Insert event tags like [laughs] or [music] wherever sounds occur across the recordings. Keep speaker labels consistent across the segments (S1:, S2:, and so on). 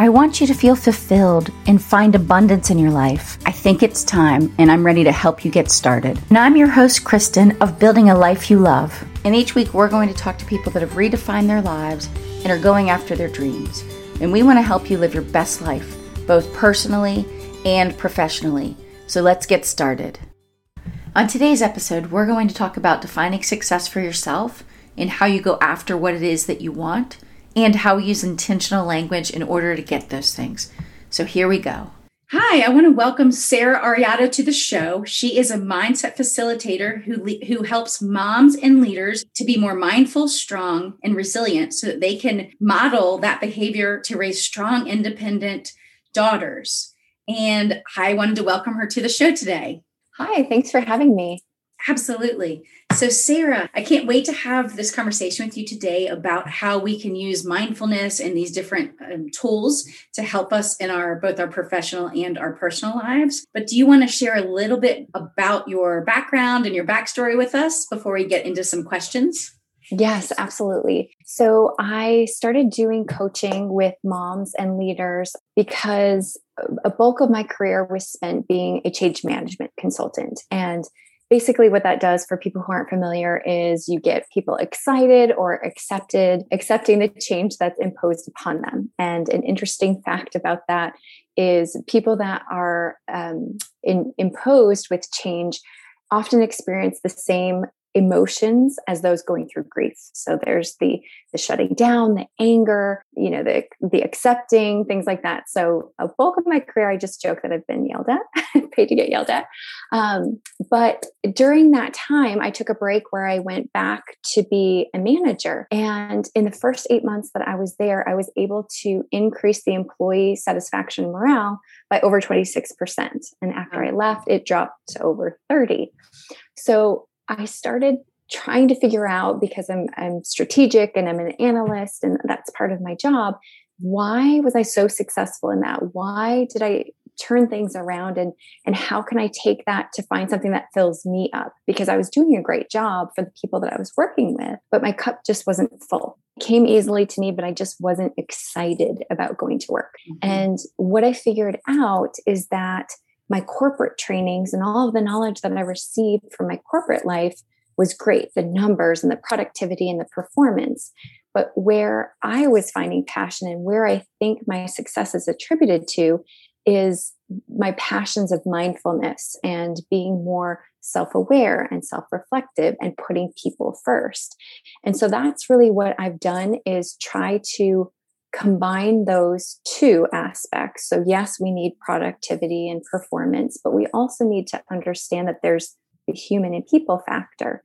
S1: I want you to feel fulfilled and find abundance in your life. I think it's time, and I'm ready to help you get started. And I'm your host, Kristen, of Building a Life You Love. And each week, we're going to talk to people that have redefined their lives and are going after their dreams. And we want to help you live your best life, both personally and professionally. So let's get started. On today's episode, we're going to talk about defining success for yourself and how you go after what it is that you want and how we use intentional language in order to get those things. So here we go. Hi, I want to welcome Sarah Ariato to the show. She is a mindset facilitator who, le- who helps moms and leaders to be more mindful, strong, and resilient so that they can model that behavior to raise strong, independent daughters. And I wanted to welcome her to the show today.
S2: Hi, thanks for having me.
S1: Absolutely. So, Sarah, I can't wait to have this conversation with you today about how we can use mindfulness and these different um, tools to help us in our both our professional and our personal lives. But do you want to share a little bit about your background and your backstory with us before we get into some questions?
S2: Yes, absolutely. So I started doing coaching with moms and leaders because a bulk of my career was spent being a change management consultant. And basically, what that does for people who aren't familiar is you get people excited or accepted, accepting the change that's imposed upon them. And an interesting [laughs] fact about that is people that are um, in, imposed with change often experience the same emotions as those going through grief. So there's the the shutting down the anger you know the the accepting things like that. So a bulk of my career i just joke that i've been yelled at [laughs] paid to get yelled at. Um, but during that time i took a break where i went back to be a manager. And in the first eight months that i was there i was able to increase the employee satisfaction morale by over 26% and after i left it dropped to over 30 so I started trying to figure out because I'm I'm strategic and I'm an analyst and that's part of my job. Why was I so successful in that? Why did I turn things around and and how can I take that to find something that fills me up? Because I was doing a great job for the people that I was working with, but my cup just wasn't full. It came easily to me, but I just wasn't excited about going to work. Mm-hmm. And what I figured out is that my corporate trainings and all of the knowledge that I received from my corporate life was great the numbers and the productivity and the performance. But where I was finding passion and where I think my success is attributed to is my passions of mindfulness and being more self aware and self reflective and putting people first. And so that's really what I've done is try to combine those two aspects. So, yes, we need productivity and performance, but we also need to understand that there's the human and people factor.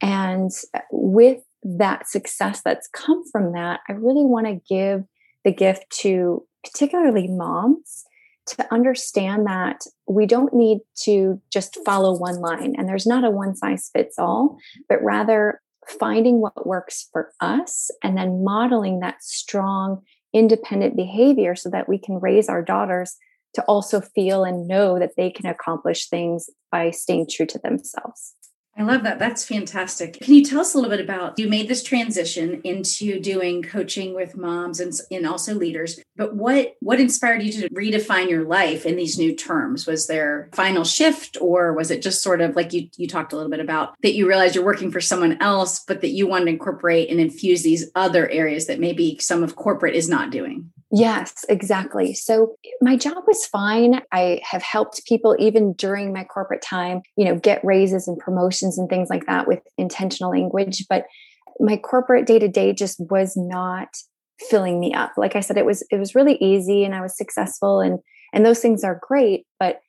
S2: And with that success that's come from that, I really want to give the gift to particularly moms to understand that we don't need to just follow one line and there's not a one size fits all, but rather finding what works for us and then modeling that strong independent behavior so that we can raise our daughters to also feel and know that they can accomplish things by staying true to themselves.
S1: I love that. That's fantastic. Can you tell us a little bit about you made this transition into doing coaching with moms and, and also leaders, but what what inspired you to redefine your life in these new terms? Was there final shift or was it just sort of like you you talked a little bit about that you realized you're working for someone else, but that you wanted to incorporate and infuse these other areas that maybe some of corporate is not doing?
S2: Yes, exactly. So my job was fine. I have helped people even during my corporate time, you know, get raises and promotions and things like that with intentional language. But my corporate day to day just was not filling me up. Like I said, it was it was really easy and I was successful and and those things are great, but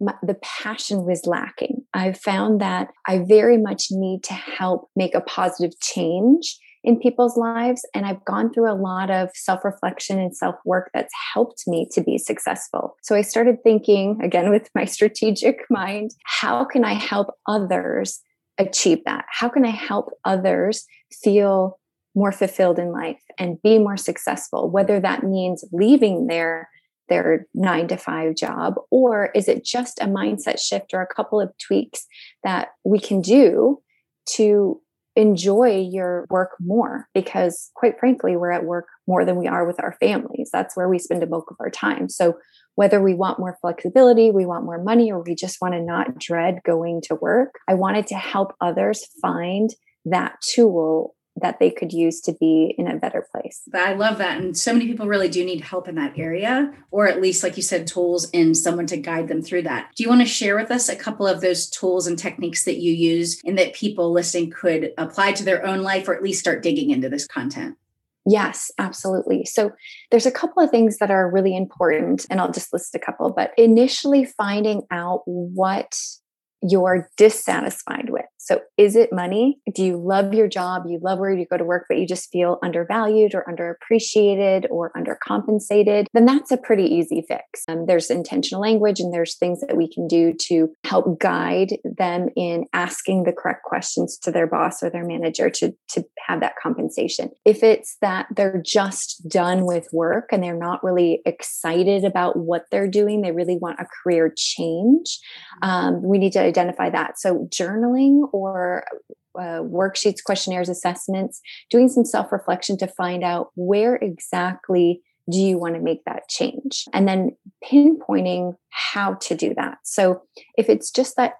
S2: my, the passion was lacking. I've found that I very much need to help make a positive change in people's lives. And I've gone through a lot of self reflection and self work that's helped me to be successful. So I started thinking again with my [laughs] strategic mind how can I help others achieve that? How can I help others feel more fulfilled in life and be more successful, whether that means leaving their their nine to five job, or is it just a mindset shift or a couple of tweaks that we can do to enjoy your work more? Because quite frankly, we're at work more than we are with our families. That's where we spend a bulk of our time. So whether we want more flexibility, we want more money, or we just want to not dread going to work, I wanted to help others find that tool that they could use to be in a better place.
S1: I love that. And so many people really do need help in that area, or at least, like you said, tools and someone to guide them through that. Do you want to share with us a couple of those tools and techniques that you use and that people listening could apply to their own life or at least start digging into this content?
S2: Yes, absolutely. So there's a couple of things that are really important, and I'll just list a couple. But initially, finding out what you're dissatisfied with. So, is it money? Do you love your job? You love where you go to work, but you just feel undervalued or underappreciated or undercompensated? Then that's a pretty easy fix. Um, there's intentional language and there's things that we can do to help guide them in asking the correct questions to their boss or their manager to, to have that compensation. If it's that they're just done with work and they're not really excited about what they're doing, they really want a career change, um, we need to identify that. So, journaling or uh, worksheets, questionnaires, assessments, doing some self reflection to find out where exactly do you want to make that change? And then pinpointing how to do that. So, if it's just that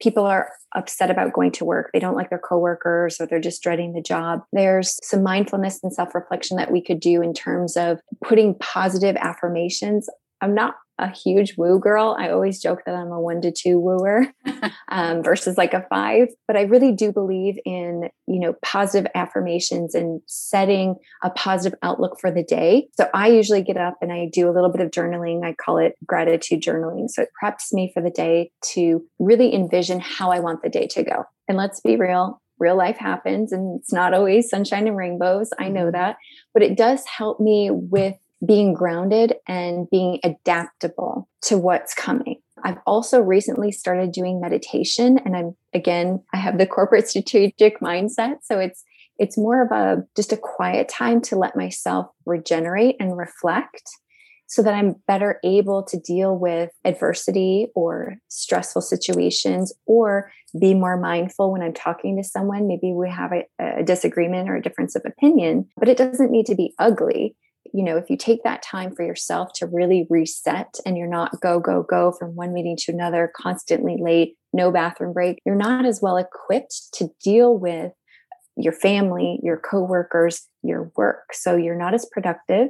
S2: people are upset about going to work, they don't like their coworkers, or they're just dreading the job, there's some mindfulness and self reflection that we could do in terms of putting positive affirmations. I'm not a huge woo girl. I always joke that I'm a one to two wooer [laughs] um, versus like a five, but I really do believe in, you know, positive affirmations and setting a positive outlook for the day. So I usually get up and I do a little bit of journaling. I call it gratitude journaling. So it preps me for the day to really envision how I want the day to go. And let's be real, real life happens and it's not always sunshine and rainbows. I know mm-hmm. that, but it does help me with being grounded and being adaptable to what's coming. I've also recently started doing meditation and I'm again I have the corporate [laughs] strategic mindset so it's it's more of a just a quiet time to let myself regenerate and reflect so that I'm better able to deal with adversity or stressful situations or be more mindful when I'm talking to someone. Maybe we have a, a, disagreement or a difference of opinion, but it doesn't need to be ugly you know, if you take that time for yourself to really reset and you're not go, go, go from one meeting to another, constantly late, no bathroom break, you're not as well equipped to deal with your family, your coworkers, your work. So you're not as productive.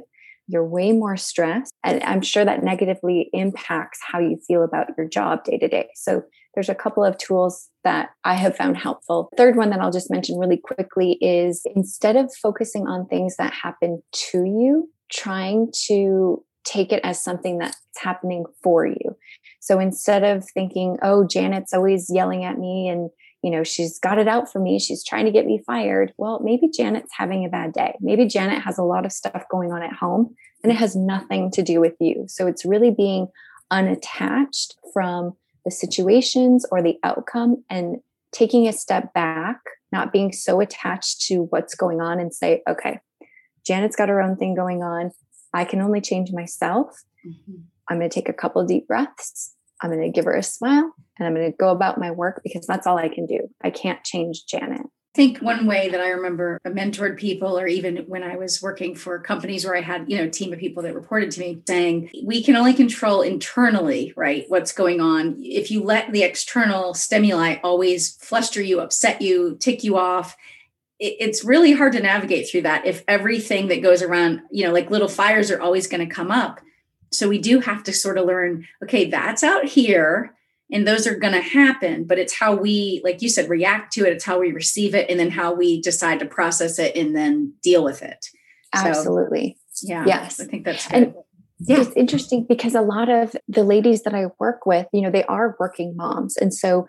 S2: You're way more stressed. And I'm sure that negatively impacts how you feel about your job day to day. So there's a couple of tools that I have found helpful. Third one that I'll just mention really quickly is instead of focusing on things that happen to you, trying to take it as something that's happening for you. So instead of thinking, oh, Janet's always yelling at me and you know, she's got it out for me. She's trying to get me fired. Well, maybe Janet's having a bad day. Maybe Janet has a lot of stuff going on at home and it has nothing to do with you. So it's really being unattached from the situations or the outcome and taking a step back, not being so attached to what's going on and say, okay, Janet's got her own thing going on. I can only change myself. Mm-hmm. I'm going to take a couple deep breaths. I'm going to give her a smile and I'm going to go about my work because that's all I can do. I can't change Janet I
S1: think one way that I remember I mentored people, or even when I was working for companies where I had, you know, a team of people that reported to me saying, we can only control internally, right? What's going on. If you let the external stimuli always fluster you, upset you, tick you off, it's really hard to navigate through that if everything that goes around, you know, like little fires are always going to come up. So we do have to sort of learn, okay, that's out here and those are going to happen but it's how we like you said react to it it's how we receive it and then how we decide to process it and then deal with it
S2: absolutely
S1: so, yeah
S2: yes
S1: i think that's
S2: good. and yeah it's interesting because a lot of the ladies that i work with you know they are working moms and so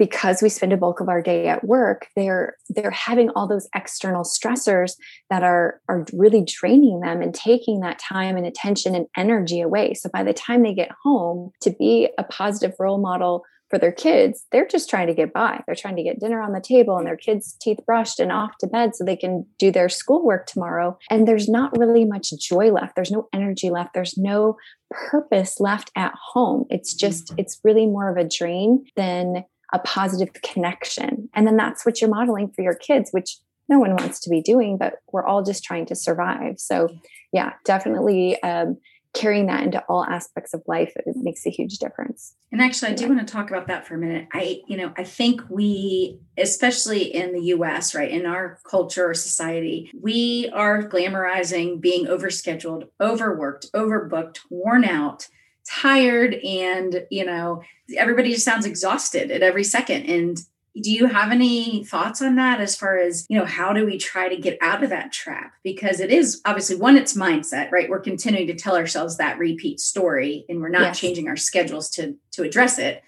S2: because we spend a bulk of our day at work they're they're having all those external stressors that are are really draining them and taking that time and attention and energy away. So by the time they get home to be a positive role model for their kids they're just trying to get by. They're trying to get dinner on the table and their kids teeth brushed and off to bed so they can do their schoolwork tomorrow. And there's not really much joy left. There's no energy left. There's no purpose left at home. It's just mm-hmm. it's really more of a drain than a positive connection. And then that's what you're modeling for your kids, which no one wants to be doing, but we're all just trying to survive. So, yeah, definitely um, carrying that into all aspects of life it makes a huge difference.
S1: And actually, I do want to talk about that for a minute. I, you know, I think we, especially in the US, right, in our culture or society, we are glamorizing being overscheduled, overworked, overbooked, worn out tired and you know everybody just sounds exhausted at every second. And do you have any thoughts on that as far as you know how do we try to get out of that trap? Because it is obviously one it's mindset right? We're continuing to tell ourselves that repeat story and we're not yes. changing our schedules to to address it.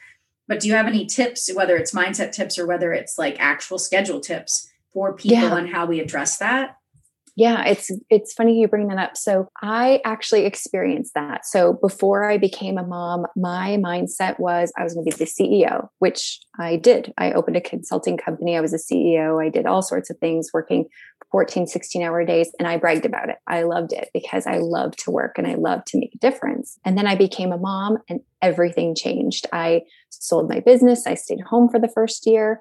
S1: But do you have any tips whether it's mindset tips or whether it's like actual schedule tips for people yeah. on how we address that
S2: yeah, it's it's funny you bring that up. So I actually experienced that. So before I became a mom, my mindset was I was going to be the CEO, which I did. I opened a consulting company. I was a CEO. I did all sorts of things working 14, 16 hour days and I bragged about it. I loved it because I love to work and I love to make a difference. And then I became a mom and everything changed. I sold my business. I stayed home for the first year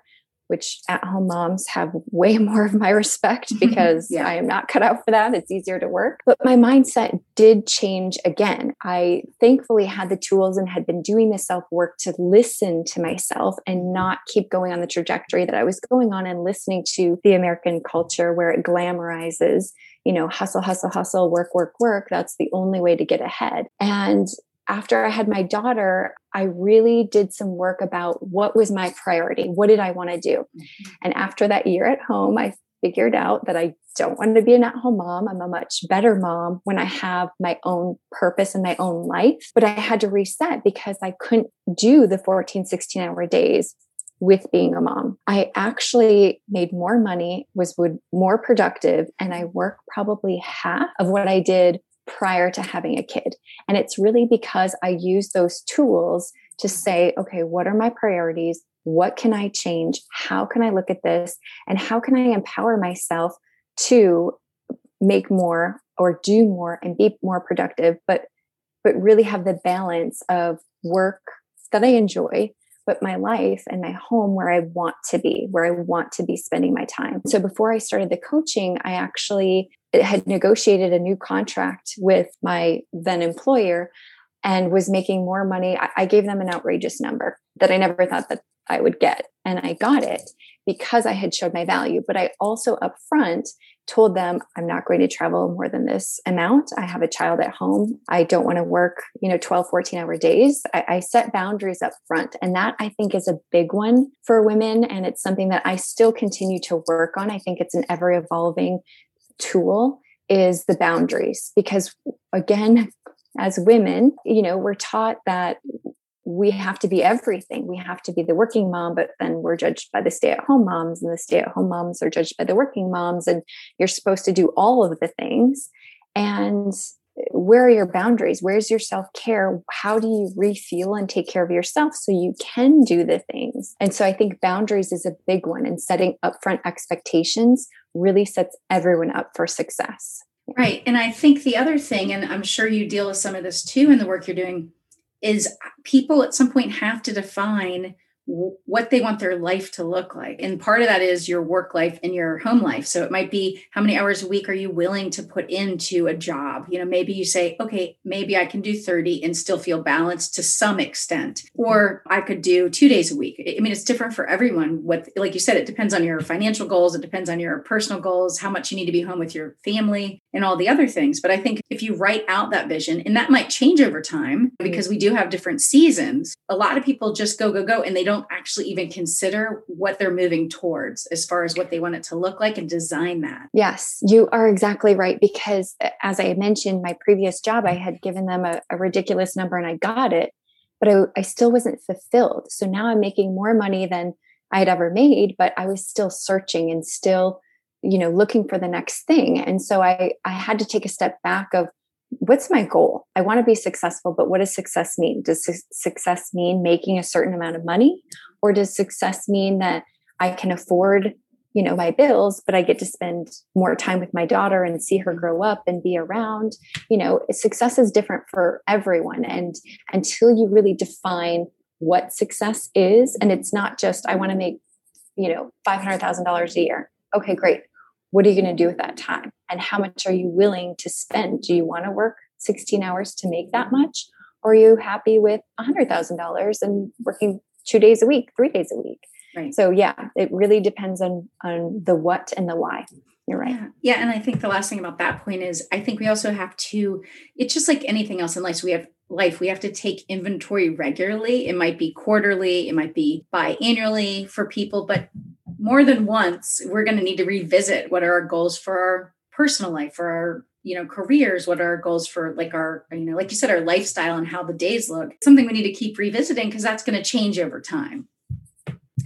S2: which at home moms have way [laughs] more of my respect [laughs] because yeah. I am not cut out for that. It's easier to work. But my mindset did change again. I thankfully had the tools and had been doing the self work to listen to myself and not keep going on the trajectory that I was going on and listening to the American culture where it glamorizes you know, hustle, hustle, hustle, work, work, work. That's the only way to get ahead. And after I had my daughter, I really did some work about what was my priority. What did I want to do? Mm-hmm. And after that year at home, I figured out that I don't want to be an at home mom. I'm a much better mom when I have my own purpose and my own life. But I had to reset because I couldn't do the 14, 16 hour days with being a mom. I actually made more money, was more productive, and I work probably half of what I did prior to having a kid. And it's really because I use those tools to say, okay, what are my priorities? What can I change? How can I look at this? And how can I empower myself to make more or do more and be more productive, but but really have the balance of work that I enjoy, but my life and my home where I want to be, where I want to be spending my time. So before I started the coaching, I actually had negotiated a new contract with my then employer and was making more money. I, gave them an outrageous number that I never thought that I would get. And I got it because I had showed my value. But I also upfront told them I'm not going to travel more than this amount. I have a child at home. I don't want to work, you know, 12, 14 hour days. I, I set boundaries up front. And that I think is a big one for women. And it's something that I still continue to work on. I think it's an ever evolving tool is the boundaries because again as women you know we're taught that we have to be everything. We have to be the working mom but then we're judged by the stay at home moms and the stay at home moms are judged by the working moms and you're supposed to do all of the things. And where are your boundaries? Where's your self-care? How do you refuel and take care of yourself so you can do the things? And so i think boundaries is a big one and setting upfront expectations really sets everyone up for success.
S1: Right and i think the other thing and i'm sure you deal with some of this too in the work you're doing is people at some point have to define what they want their life to look like. And part of that is your work life and your home life. So it might be how many hours a week are you willing to put into a job? You know, maybe you say, okay, maybe I can do 30 and still feel balanced to some extent, or I could do two days a week. I mean, it's different for everyone. What, like you said, it depends on your financial goals, it depends on your personal goals, how much you need to be home with your family, and all the other things. But I think if you write out that vision, and that might change over time mm-hmm. because we do have different seasons, a lot of people just go, go, go, and they don't don't actually even consider what they're moving towards as far as what they want it to look like and design that.
S2: Yes, you are exactly right. Because as I mentioned, my previous job, I had given them a, a ridiculous number and I got it. but I, I still wasn't fulfilled. So now I'm making more money than I had ever made, but I was still searching and still, you know, looking for the next thing. And so I, I had to take a step back of what's my goal? I want to be successful, but what does success mean? Does su- success mean making a certain amount of money? Or does success mean that I can afford you know my bills but i get to spend more time with my daughter and see her grow up and be around you know success is different for everyone and until you really define what success is and it's not just i want to make you know $500000 a year okay great what are you going to do with that time and how much are you willing to spend do you want to work 16 hours to make that much or are you happy with $100000 and working two days a week three days a week Right. So yeah, it really depends on on the what and the why. You're right.
S1: Yeah. yeah. And I think the last thing about that point is I think we also have to, it's just like anything else in life. So we have life, we have to take inventory regularly. It might be quarterly, it might be biannually for people, but more than once, we're going to need to revisit what are our goals for our personal life, for our you know careers what are our goals for like our you know like you said our lifestyle and how the days look something we need to keep revisiting because that's going to change over time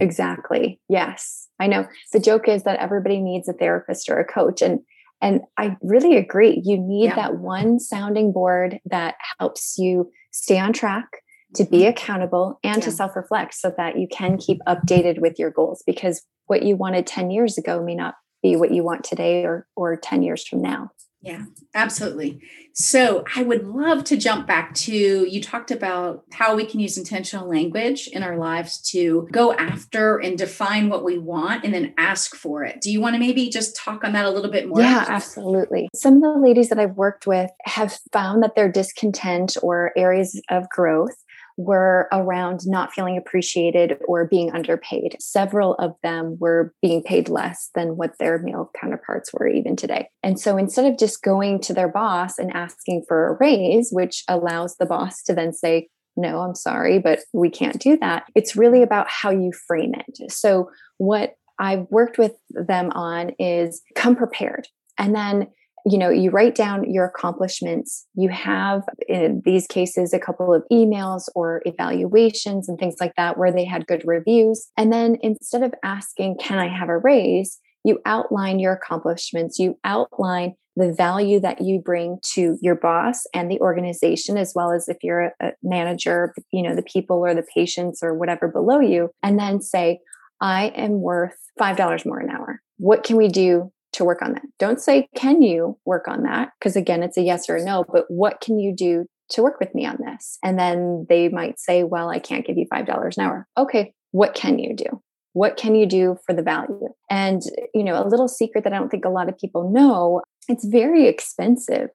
S2: Exactly. Yes. I know. The joke is that everybody needs a therapist or a coach and and I really agree. You need yeah. that one sounding board that helps you stay on track, to be mm-hmm. accountable and yeah. to self-reflect so that you can keep updated with your goals because what you wanted 10 years ago may not be what you want today or or 10 years from now.
S1: Yeah, absolutely. So I would love to jump back to you talked about how we can use intentional language in our lives to go after and define what we want and then ask for it. Do you want to maybe just talk on that a little bit more?
S2: Yeah, absolutely. Some of the ladies that I've worked with have found that their discontent or areas of growth were around not feeling appreciated or being underpaid. Several of them were being paid less than what their male counterparts were even today. And so instead of just going to their boss and asking for a raise, which allows the boss to then say, no, I'm sorry, but we can't do that. It's really about how you frame it. So, what I've worked with them on is come prepared. And then you know you write down your accomplishments. You have in these cases a couple of emails or evaluations and things like that where they had good reviews. And then instead of asking can i have a raise? you outline your accomplishments. You outline the value that you bring to your boss and the organization as well as if you're a manager you know the people or the patients or whatever below you and then say i am worth $5 more an hour. What can we do to work on that. Don't say, can you work on that? Because again, it's a yes or a no, but what can you do to work with me on this? And then they might say, well, I can't give you $5 an hour. Okay, what can you do? What can you do for the value? And, you know, a little secret that I don't think a lot of people know it's very expensive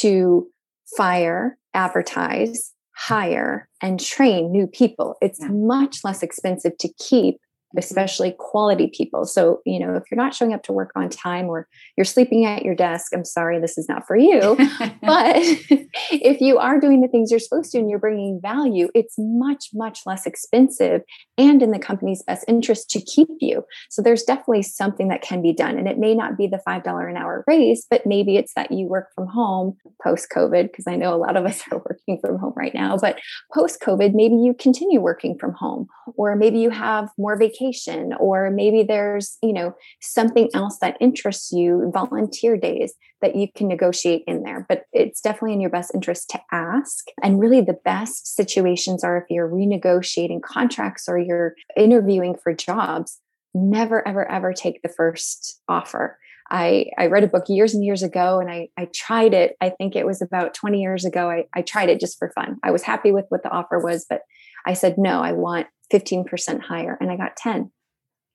S2: to fire, advertise, hire, and train new people. It's yeah. much less expensive to keep Mm-hmm. especially quality people. So, you know, if you're not showing up to work on time or you're sleeping at your desk, I'm sorry, this is not for you. [laughs] but [laughs] if you are doing the things you're supposed to and you're bringing value, it's much, much less expensive and in the company's best interest to keep you. So, there's definitely something that can be done. And it may not be the $5 an hour raise, but maybe it's that you work from home post COVID, because I know a lot of us are working from home right now. But post COVID, maybe you continue working from home, or maybe you have more vacation vacation or maybe there's you know something else that interests you volunteer days that you can negotiate in there but it's definitely in your best interest to ask and really the best situations are if you're renegotiating contracts or you're interviewing for jobs never ever ever take the first offer I, I read a book years and years ago and I, I tried it. I think it was about 20 years ago. I, I tried it just for fun. I was happy with what the offer was, but I said, no, I want 15% higher and I got 10.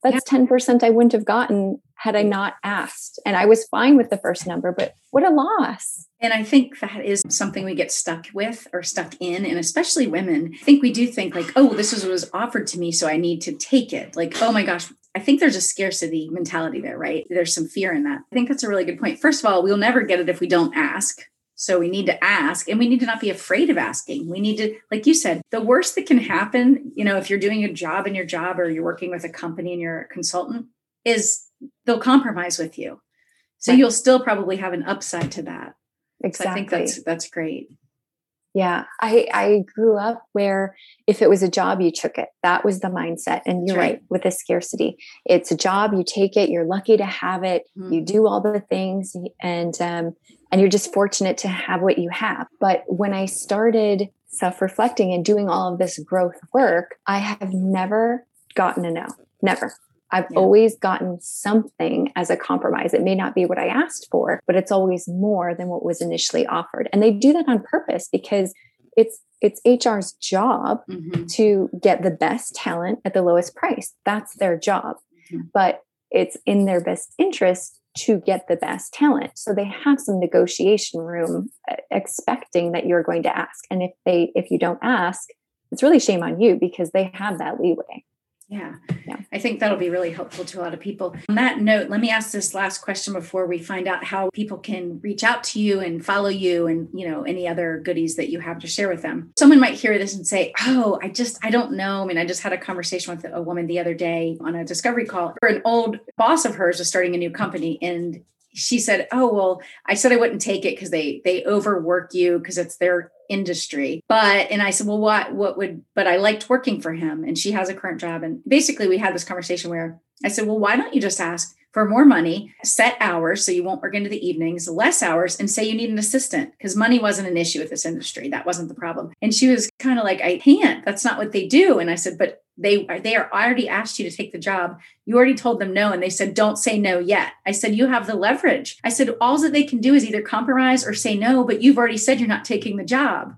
S2: That's yeah. 10% I wouldn't have gotten had I not asked. And I was fine with the first number, but what a loss.
S1: And I think that is something we get stuck with or stuck in. And especially women, I think we do think like, oh, this is what was offered to me. So I need to take it. Like, oh my gosh, I think there's a scarcity mentality there, right? There's some fear in that. I think that's a really good point. First of all, we'll never get it if we don't ask. So we need to ask and we need to not be afraid of asking. We need to, like you said, the worst that can happen, you know, if you're doing a job in your job or you're working with a company and you're a consultant, is they'll compromise with you. So right. you'll still probably have an upside to that. Exactly. So I think that's that's great.
S2: Yeah. I, I grew up where if it was a job, you took it. That was the mindset. And you're right. right. with the scarcity. It's a job, you take it, you're lucky to have it, mm-hmm. you do all the things and um and you're just fortunate to have what you have. But when I started self-reflecting and doing all of this growth work, I have never gotten a no. Never. I've yeah. always gotten something as a compromise. It may not be what I asked for, but it's always more than what was initially offered. And they do that on purpose because it's it's HR's job mm-hmm. to get the best talent at the lowest price. That's their job. Mm-hmm. But it's in their best interest to get the best talent. So they have some negotiation room expecting that you're going to ask. And if they if you don't ask, it's really shame on you because they have that leeway.
S1: Yeah. yeah. I think that'll be really helpful to a lot of people. On that note, let me ask this last question before we find out how people can reach out to you and follow you and, you know, any other goodies that you have to share with them. Someone might hear this and say, "Oh, I just I don't know." I mean, I just had a conversation with a woman the other day on a discovery call. Or an old boss of hers was starting a new company and she said, "Oh well, I said I wouldn't take it because they they overwork you because it's their industry." But and I said, "Well, what what would?" But I liked working for him, and she has a current job. And basically, we had this conversation where I said, "Well, why don't you just ask for more money, set hours so you won't work into the evenings, less hours, and say you need an assistant because money wasn't an issue with this industry. That wasn't the problem." And she was kind of like, "I can't. That's not what they do." And I said, "But." they they are already asked you to take the job you already told them no and they said don't say no yet i said you have the leverage i said all that they can do is either compromise or say no but you've already said you're not taking the job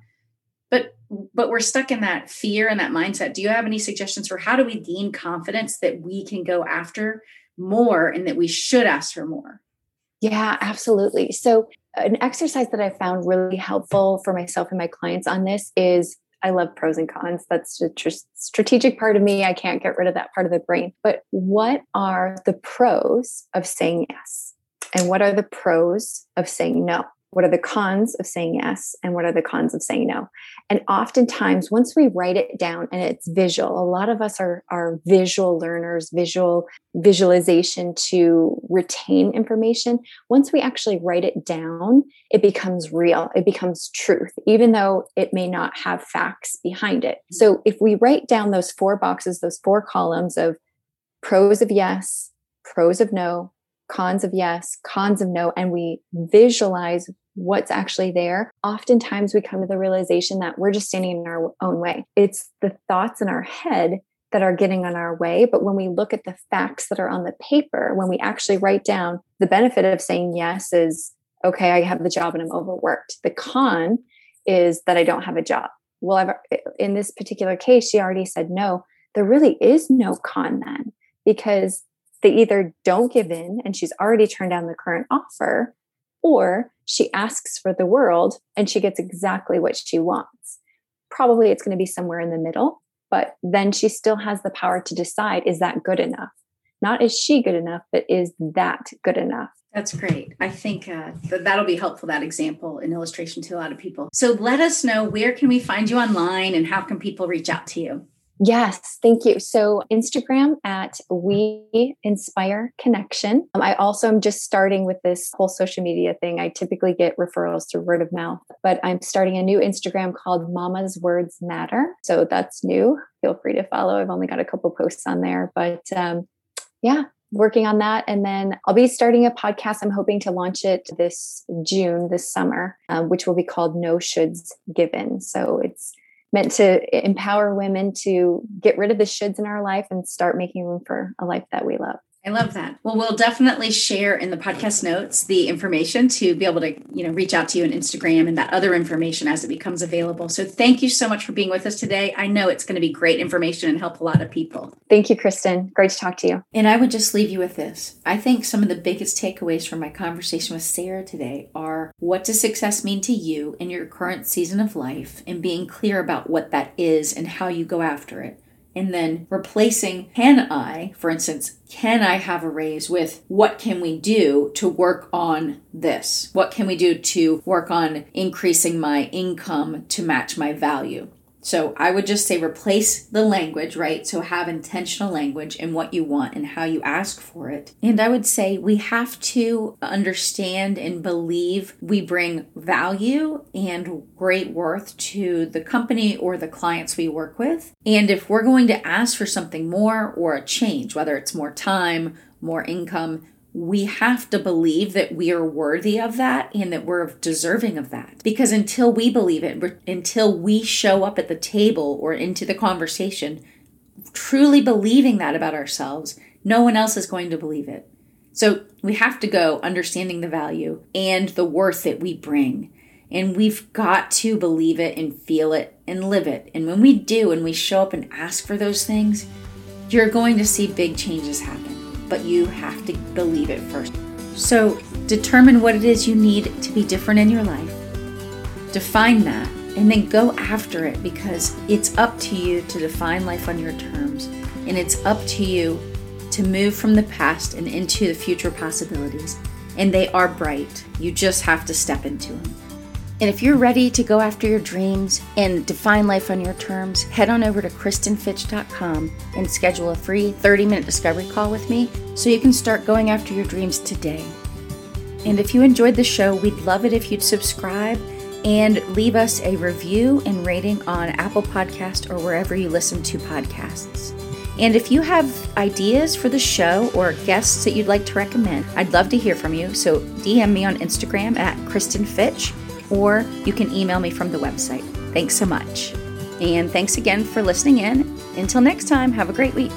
S1: but but we're stuck in that fear and that mindset do you have any suggestions for how do we gain confidence that we can go after more and that we should ask for more
S2: yeah absolutely so an exercise that i found really helpful for myself and my clients on this is I love pros and cons. That's a tr- strategic part of me. I can't get rid of that part of the brain. But what are the pros of saying yes? And what are the pros of saying no? What are the cons of saying yes? And what are the cons of saying no? And oftentimes, once we write it down and it's visual, a lot of us are, are visual learners, visual visualization to retain information. Once we actually write it down, it becomes real, it becomes truth, even though it may not have facts behind it. Mm-hmm. So if we write down those four boxes, those four columns of pros of yes, pros of no, cons of yes, cons of no, and we visualize what's actually there, oftentimes we come to the realization that we're just standing in our own way. It's the thoughts in our head that are getting on our way. But when we look at the facts that are on the paper, when we actually write down the benefit of saying yes is, okay, I have the job and I'm overworked. The con is that I don't have a job. Well, I've, in this particular case, she already said no. There really is no con then because they either don't give in and she's already turned down the current offer or she asks for the world and she gets exactly what she wants. Probably it's going to be somewhere in the middle, but then she still has the power to decide is that good enough? Not is she good enough, but is that good enough?
S1: That's great. I think uh, that that'll be helpful. That example and illustration to a lot of people. So let us know where can we find you online and how can people reach out to you.
S2: Yes, thank you. So Instagram at We Inspire Connection. Um, I also am just starting with this whole social media thing. I typically get referrals through word of mouth, but I'm starting a new Instagram called Mama's Words Matter. So that's new. Feel free to follow. I've only got a couple posts on there, but um, yeah, working on that. And then I'll be starting a podcast. I'm hoping to launch it this June, this summer, um, which will be called No Shoulds Given. So it's meant to empower women to get rid of the shoulds in our life and start making room for a life that we love.
S1: I love that. Well, we'll definitely share in the podcast notes the information to be able to, you know, reach out to you on Instagram and that other information as it becomes available. So thank you so much for being with us today. I know it's going to be great information and help a lot of people.
S2: Thank you, Kristen. Great to talk to you.
S1: And I would just leave you with this. I think some of the biggest takeaways from my conversation with Sarah today are what does success mean to you in your current season of life and being clear about what that is and how you go after it and then replacing can I, for instance, can I have a raise with what can we do to work on this? What can we do to work on increasing my income to match my value? So I would just say replace the language, right? So have intentional language in what you want and how you ask for it. And I would say we have to understand and believe we bring value and great worth to the company or the clients we work with. And if we're going to ask for something more or a change, whether it's more time, more income, we have to believe that we are worthy of that and that we're deserving of that. Because until we believe it, until we show up at the table or into the conversation, truly believing that about ourselves, no one else is going to believe it. So we have to go understanding the value and the worth that we bring. And we've got to believe it and feel it and live it. And when we do and we show up and ask for those things, you're going to see big changes happen but you have to believe it first. So, determine what it is you need to be different in your life. Define that and then go after it because it's up to you to define life on your terms and it's up to you to move from the past and into the future possibilities. And they are bright. You just have to step into them. And if you're ready to go after your dreams and define life on your terms, head on over to KristenFitch.com and schedule a free 30 minute discovery call with me so you can start going after your dreams today. And if you enjoyed the show, we'd love it if you'd subscribe and leave us a review and rating on Apple Podcast or wherever you listen to podcasts. And if you have ideas for the show or guests that you'd like to recommend, I'd love to hear from you. So DM me on Instagram at Kristen Fitch or you can email me from the website. Thanks so much. And thanks again for listening in. Until next time, have a great week.